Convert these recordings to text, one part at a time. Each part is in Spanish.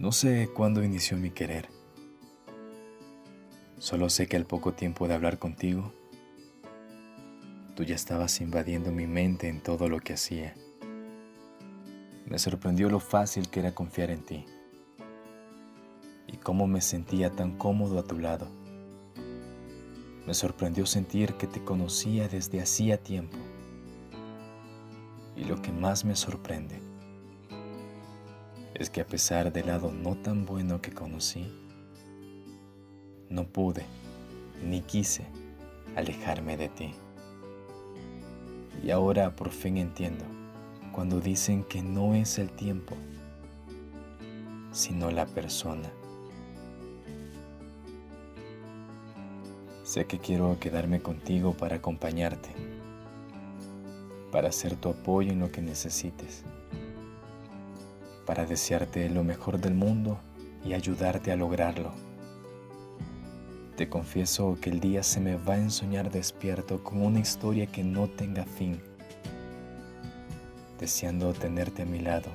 No sé cuándo inició mi querer. Solo sé que al poco tiempo de hablar contigo, tú ya estabas invadiendo mi mente en todo lo que hacía. Me sorprendió lo fácil que era confiar en ti y cómo me sentía tan cómodo a tu lado. Me sorprendió sentir que te conocía desde hacía tiempo. Y lo que más me sorprende es que a pesar del lado no tan bueno que conocí, no pude ni quise alejarme de ti. Y ahora por fin entiendo cuando dicen que no es el tiempo, sino la persona. Sé que quiero quedarme contigo para acompañarte, para ser tu apoyo en lo que necesites para desearte lo mejor del mundo y ayudarte a lograrlo. Te confieso que el día se me va a ensoñar despierto con una historia que no tenga fin, deseando tenerte a mi lado,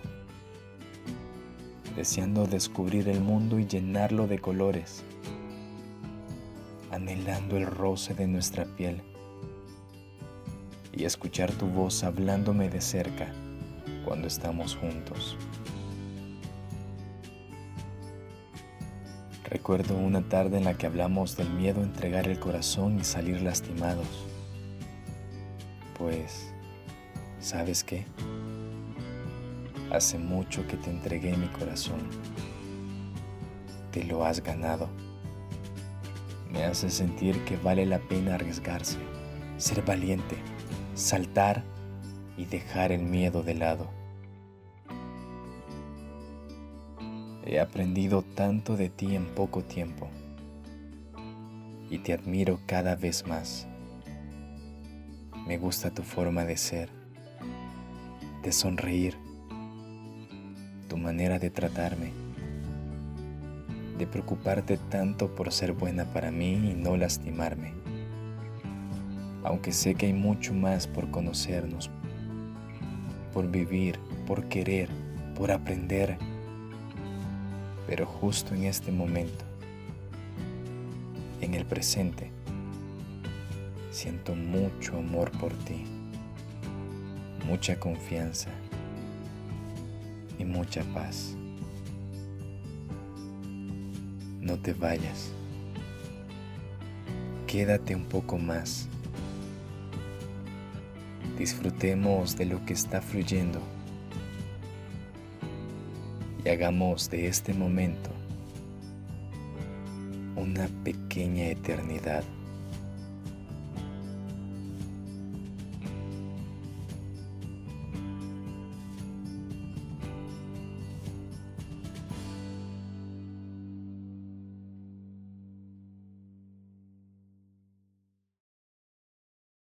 deseando descubrir el mundo y llenarlo de colores, anhelando el roce de nuestra piel y escuchar tu voz hablándome de cerca cuando estamos juntos. Recuerdo una tarde en la que hablamos del miedo a entregar el corazón y salir lastimados. Pues, ¿sabes qué? Hace mucho que te entregué mi corazón. Te lo has ganado. Me hace sentir que vale la pena arriesgarse, ser valiente, saltar y dejar el miedo de lado. He aprendido tanto de ti en poco tiempo y te admiro cada vez más. Me gusta tu forma de ser, de sonreír, tu manera de tratarme, de preocuparte tanto por ser buena para mí y no lastimarme. Aunque sé que hay mucho más por conocernos, por vivir, por querer, por aprender pero justo en este momento, en el presente, siento mucho amor por ti, mucha confianza y mucha paz. No te vayas, quédate un poco más. Disfrutemos de lo que está fluyendo y hagamos de este momento una pequeña eternidad.